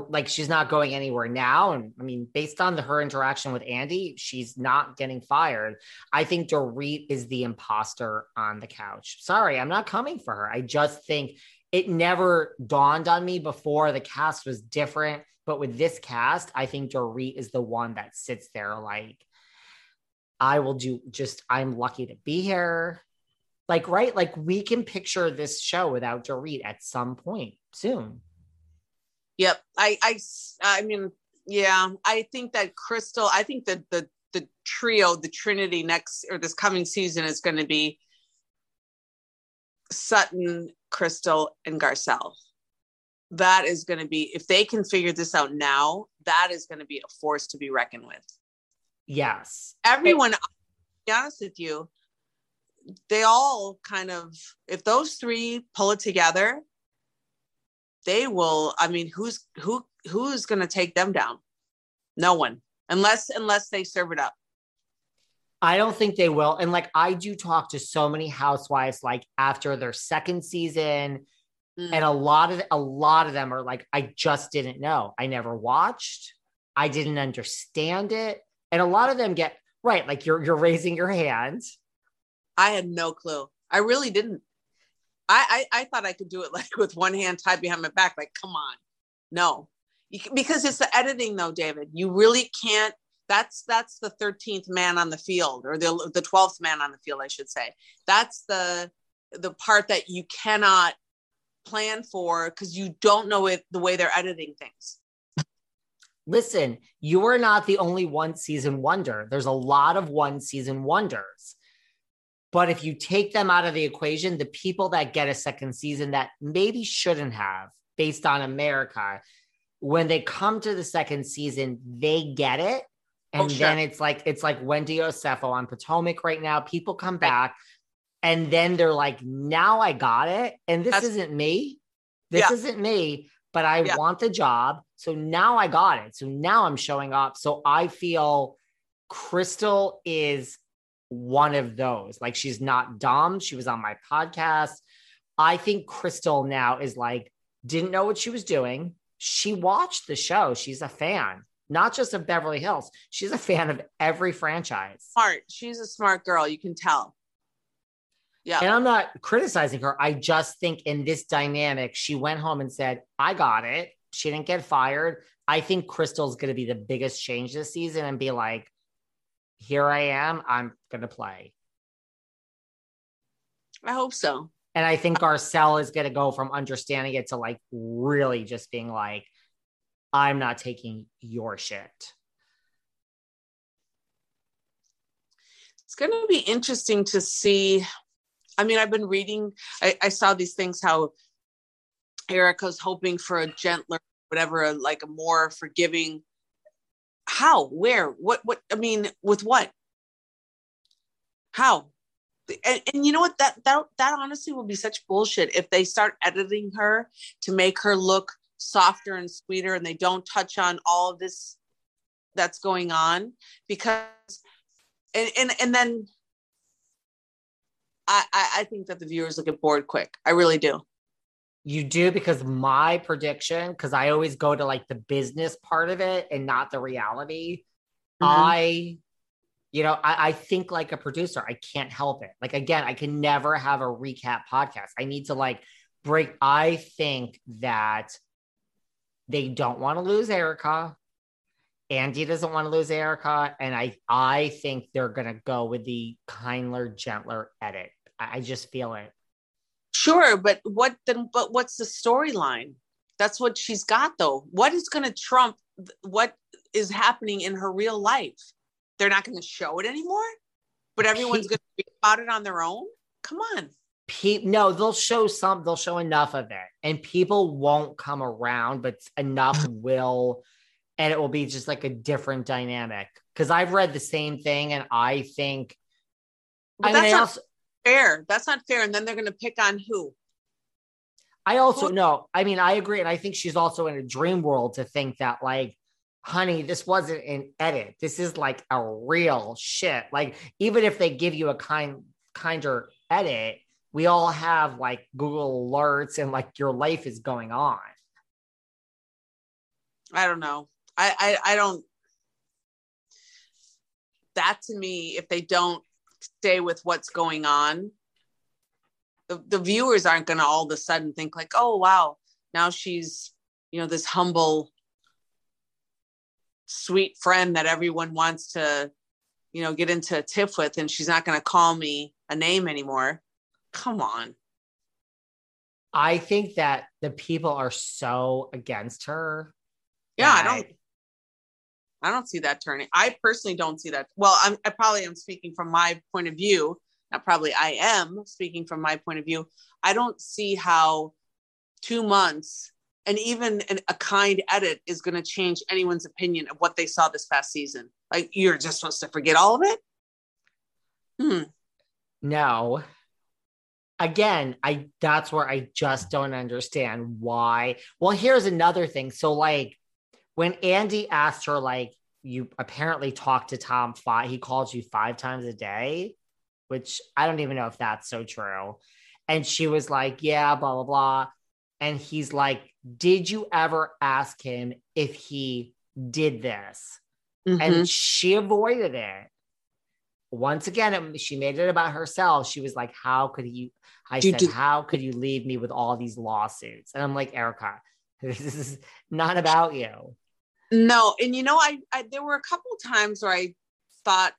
like she's not going anywhere now and I mean based on the, her interaction with Andy she's not getting fired. I think Dorit is the imposter on the couch. Sorry, I'm not coming for her. I just think it never dawned on me before the cast was different, but with this cast, I think Dorit is the one that sits there like I will do just I'm lucky to be here. Like, right? Like we can picture this show without Dorit at some point soon. Yep. I, I, I mean, yeah, I think that Crystal, I think that the, the trio, the Trinity next or this coming season is going to be Sutton, Crystal, and Garcelle. That is going to be, if they can figure this out now, that is going to be a force to be reckoned with. Yes. Everyone, to be honest with you, they all kind of, if those three pull it together, they will. I mean, who's who? Who's going to take them down? No one, unless unless they serve it up. I don't think they will. And like I do talk to so many housewives like after their second season Mm. and a lot of a lot of them are like I just didn't know. I never watched. I didn't understand it. And a lot of them get right like you're you're raising your hand. I had no clue. I really didn't. I, I I thought I could do it [laughs] like with one hand tied behind my back. Like, come on, no, because it's the editing though, David. You really can't. That's that's the thirteenth man on the field, or the the twelfth man on the field, I should say. That's the the part that you cannot plan for because you don't know it the way they're editing things. Listen, you are not the only one season wonder. There's a lot of one season wonders. But if you take them out of the equation, the people that get a second season that maybe shouldn't have, based on America, when they come to the second season, they get it. Oh, and Oh, sure. then it's like it's like Wendy Osefo on Potomac right now. People come back and then they're like, now I got it. And this That's- isn't me. This Yeah. isn't me, but I Yeah. want the job. So now I got it. So now I'm showing up. So I feel Crystal is one of those. Like she's not dumb. She was on my podcast. I think Crystal now is like, didn't know what she was doing. She watched the show. She's a fan, not just of Beverly Hills. She's a fan of every franchise. Smart. She's a smart girl. You can tell. Yeah. And I'm not criticizing her. I just think in this dynamic, she went home and said, I got it. She didn't get fired. I think Crystal's going to be the biggest change this season and be like, here I am. I'm going to play. I hope so. And I think Garcelle is going to go from understanding it to like really just being like, I'm not taking your shit. It's going to be interesting to see. I mean, I've been reading, I, I saw these things how Erika's hoping for a gentler, whatever, a, like a more forgiving. How? Where? What? What? I mean, with what? How? And, and, you know what? That that that honestly would be such bullshit if they start editing her to make her look softer and sweeter, and they don't touch on all of this that's going on because and and, and then I, I I think that the viewers will get bored quick. I really do. You do because my prediction, because I always go to like the business part of it and not the reality. Mm-hmm. I, you know, I, I think like a producer, I can't help it. Like, again, I can never have a recap podcast. I need to like break. I think that they don't want to lose Erika. Andy doesn't want to lose Erika, And I, I think they're going to go with the kindler, gentler edit. I, I just feel it. Sure, but what then? But what's the storyline? That's what she's got, though. What is going to trump what is happening in her real life? They're not going to show it anymore, but everyone's going to read about it on their own. Come on. Pe- no, they'll show some. They'll show enough of it, and people won't come around, but enough [sighs] will, and it will be just like a different dynamic. Because I've read the same thing, and I think. But I mean, I also, fair. That's not fair. And then they're going to pick on who? I also know. I mean, I agree, and I think she's also in a dream world to think that, like, honey, this wasn't an edit. This is like a real shit. Like, even if they give you a kind, kinder edit, we all have like Google alerts, and like your life is going on. I don't know. I, I, I don't. That to me, if they don't stay with what's going on, the, the viewers aren't going to all of a sudden think like, oh, wow, now she's, you know, this humble, sweet friend that everyone wants to, you know, get into a tiff with, and she's not going to call me a name anymore. Come on. I think that the people are so against her. Yeah, I don't I don't see that turning. I personally don't see that. Well, I'm, I probably am speaking from my point of view. Probably I am speaking from my point of view. I don't see how two months and even an, a kind edit is going to change anyone's opinion of what they saw this past season. Like you're just supposed to forget all of it. Hmm. No. Again, I that's where I just don't understand why. Well, here's another thing. So like when Andy asked her, like, you apparently talked to Tom five, he calls you five times a day, which I don't even know if that's so true. And she was like, yeah, blah, blah, blah. And he's like, did you ever ask him if he did this? Mm-hmm. And she avoided it. Once again, she made it about herself. She was like, how could you? I said, do- how could you leave me with all these lawsuits? And I'm like, Erika, [laughs] this is not about you. No, and you know, I, I there were a couple times where I thought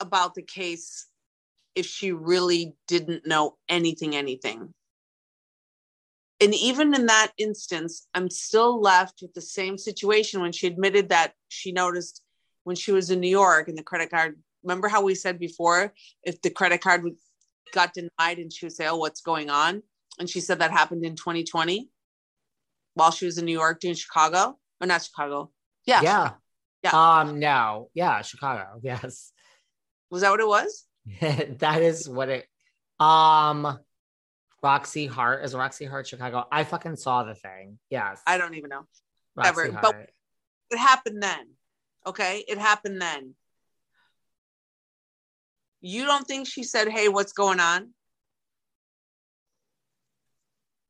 about the case if she really didn't know anything, anything. And even in that instance, I'm still left with the same situation when she admitted that she noticed when she was in New York and the credit card. Remember how we said before, if the credit card got denied and she would say, Oh, what's going on? And she said that happened in 2020 while she was in New York doing Chicago or not Chicago. Yeah. Yeah. Yeah. Um, no. Yeah, Chicago. [laughs] Yes. Was that what it was? [laughs] that is what it um Roxy Hart is Roxy Hart Chicago. I fucking saw the thing. Yes. I don't even know. Roxy Ever. Hart. But it happened then. Okay. It happened then. You don't think she said, Hey, what's going on?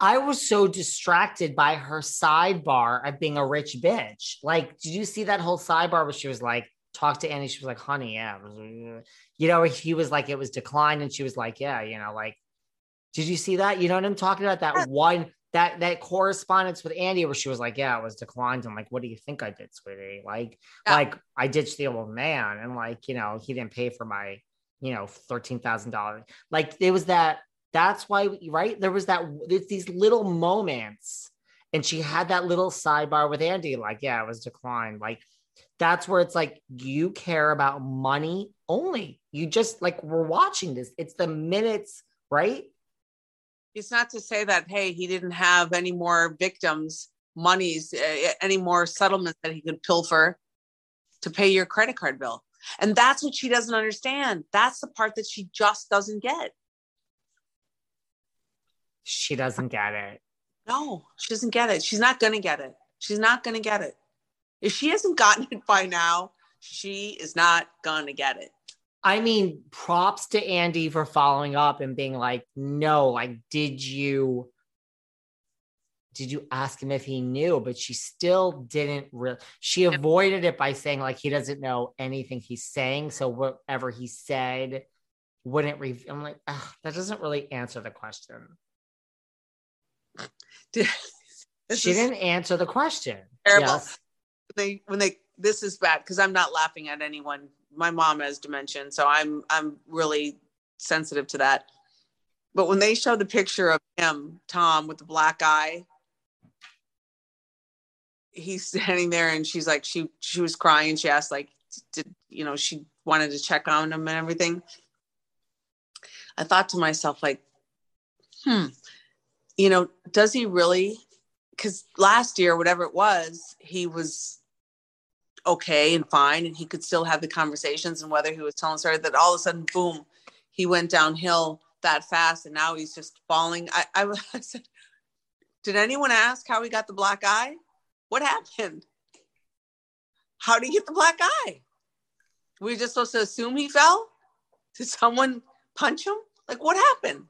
I was so distracted by her sidebar of being a rich bitch. Like, did you see that whole sidebar where she was like, talk to Annie? She was like, honey, yeah. Uh, you know, he was like, it was declined. And she was like, yeah, you know, like, did you see that? You know what I'm talking about? That one, that that correspondence with Andy where she was like, yeah, it was declined. I'm like, what do you think I did, sweetie? Like, yeah. like I ditched the old man and like, you know, he didn't pay for my, you know, $13,000. Like, it was that that's why, right? There was that, it's these little moments. and she had that little sidebar with Andy, like, yeah, it was declined. Like, that's where it's like you care about money only. You just like we're watching this. It's the minutes, right? It's not to say that hey, he didn't have any more victims, monies, uh, any more settlements that he could pilfer to pay your credit card bill. And that's what she doesn't understand. That's the part that she just doesn't get. She doesn't get it. No, she doesn't get it. She's not going to get it. She's not going to get it. If she hasn't gotten it by now, she is not going to get it. I mean, props to Andy for following up and being like, no, like, did you did you ask him if he knew? But she still didn't really she avoided it by saying like he doesn't know anything he's saying. So whatever he said wouldn't re- I'm like, that doesn't really answer the question. [laughs] she didn't answer the question. Terrible. Yes they when they this is bad because I'm not laughing at anyone. My mom has dementia, so I'm I'm really sensitive to that. But when they showed the picture of him, Tom, with the black eye, he's [laughs] standing there and she's like, she she was crying. She asked, like, did you know, she wanted to check on him and everything. I thought to myself, like, hmm, you know, does he really? Because last year, whatever it was, he was okay and fine and he could still have the conversations and whether he was telling story that all of a sudden boom he went downhill that fast and now he's just falling. I, I, [laughs] I said did anyone ask how he got the black eye? What happened? How did he get the black eye? Were we just supposed to assume he fell? Did someone punch him? Like what happened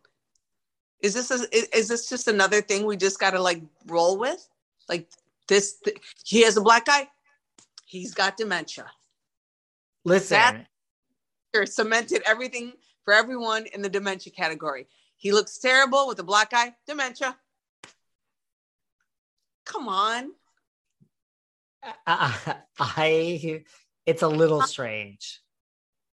is this a, is this just another thing we just got to like roll with like this th- he has a black eye he's got dementia. Listen, that cemented everything for everyone in the dementia category. He looks terrible with a black eye, dementia. Come on. Uh, I, it's a little strange.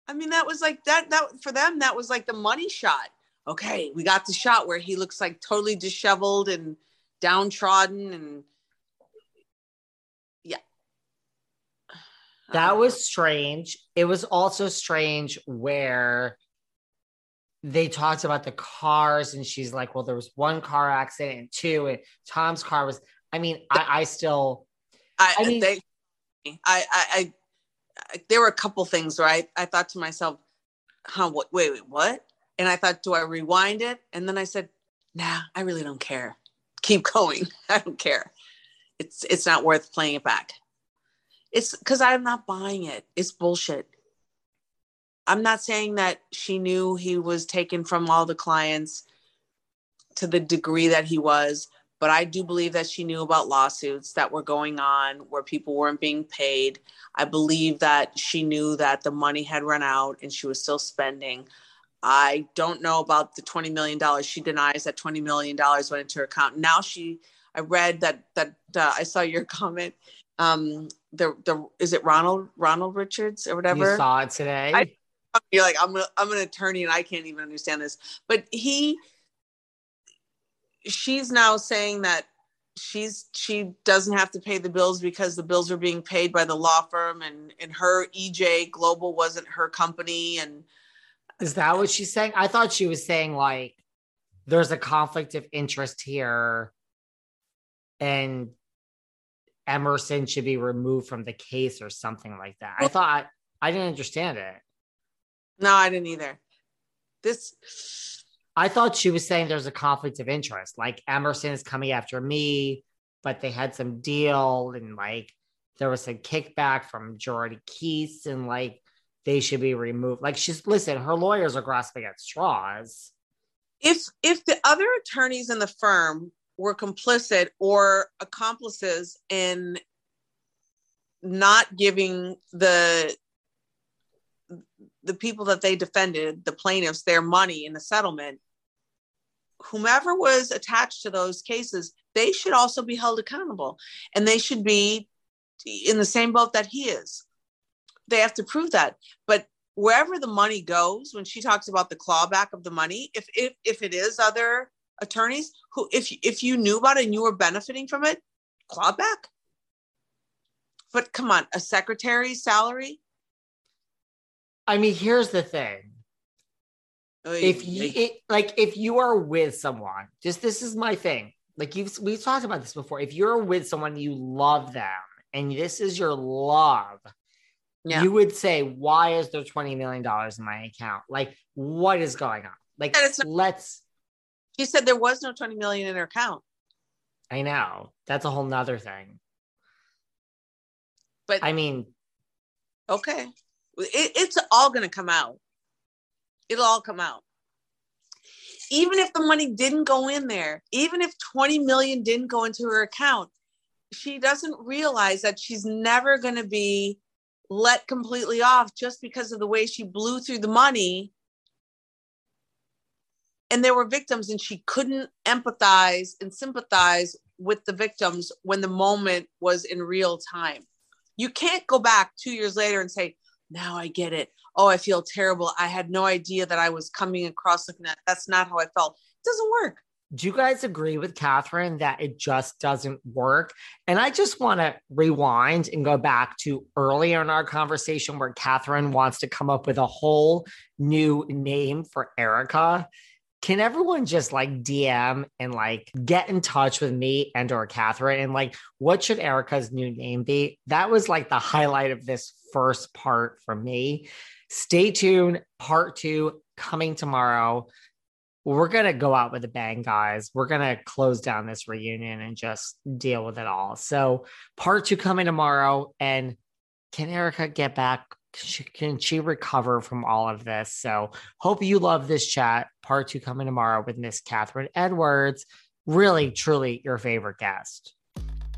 I mean, that was like that. That for them, that was like the money shot. Okay, we got the shot where he looks like totally disheveled and downtrodden and yeah. That uh. was strange. It was also strange where they talked about the cars and she's like, well, there was one car accident and two, and Tom's car was, I mean, I, I still, I, I mean, they, I, I, I, there were a couple things, right? I thought to myself, huh, what, wait, wait, what? And I thought, do I rewind it? And then I said, nah, I really don't care. Keep going. [laughs] I don't care. It's, it's not worth playing it back. It's because I'm not buying it. It's bullshit. I'm not saying that she knew he was taken from all the clients to the degree that he was, but I do believe that she knew about lawsuits that were going on where people weren't being paid. I believe that she knew that the money had run out and she was still spending. I don't know about the $20 million. She denies that $20 million went into her account. Now she, I read that, that uh, I saw your [laughs] comment um the the is it Ronald Ronald Richards or whatever? You saw it today. I, you're like I'm a, I'm an attorney and I can't even understand this, but he she's now saying that she's she doesn't have to pay the bills because the bills are being paid by the law firm and and her EJ Global wasn't her company and is that what she's saying? I thought she was saying like there's a conflict of interest here and Emerson should be removed from the case or something like that. I thought I didn't understand it. No, I didn't either. This I thought she was saying there's a conflict of interest. Like Emerson is coming after me, but they had some deal and like there was a kickback from Girardi Keese and like they should be removed. Like she's listen, her lawyers are grasping at straws. If if the other attorneys in the firm were complicit or accomplices in not giving the the people that they defended the plaintiffs their money in the settlement whomever was attached to those cases they should also be held accountable and they should be in the same boat that he is they have to prove that but wherever the money goes when she talks about the clawback of the money if if, if it is other attorneys who if if you knew about it and you were benefiting from it, clawback. But come on, a secretary's salary? I mean, here's the thing. If you it, like if you are with someone, just this is my thing. Like you've we've talked about this before. If you're with someone you love them and this is your love, yeah. you would say, Why is there $20 million in my account? Like, what is going on? Like, not- let's. She said there was no 20 million in her account. I know. That's a whole nother thing. But I mean, okay. It, it's all going to come out. It'll all come out. Even if the money didn't go in there, even if 20 million didn't go into her account, she doesn't realize that she's never going to be let completely off just because of the way she blew through the money. And there were victims and she couldn't empathize and sympathize with the victims when the moment was in real time. You can't go back two years later and say now i get it. Oh i feel terrible. I had no idea that i was coming across like that. That's not how i felt. It doesn't work do you guys agree with Kathryn that it just doesn't work? And I just want to rewind and go back to earlier in our conversation where Kathryn wants to come up with a whole new name for Erika. Can everyone just like DM and like get in touch with me and or Kathryn and like what should Erika's new name be? That was like the highlight of this first part for me. Stay tuned. Part two coming tomorrow we're going to go out with a bang, guys. We're going to close down this reunion and just deal with it all. So, part two coming tomorrow. And can Erika get back? Can she, can she recover from all of this? So, hope you love this chat. Part two coming tomorrow with Miss Kathryn Edwards. Really, truly your favorite guest.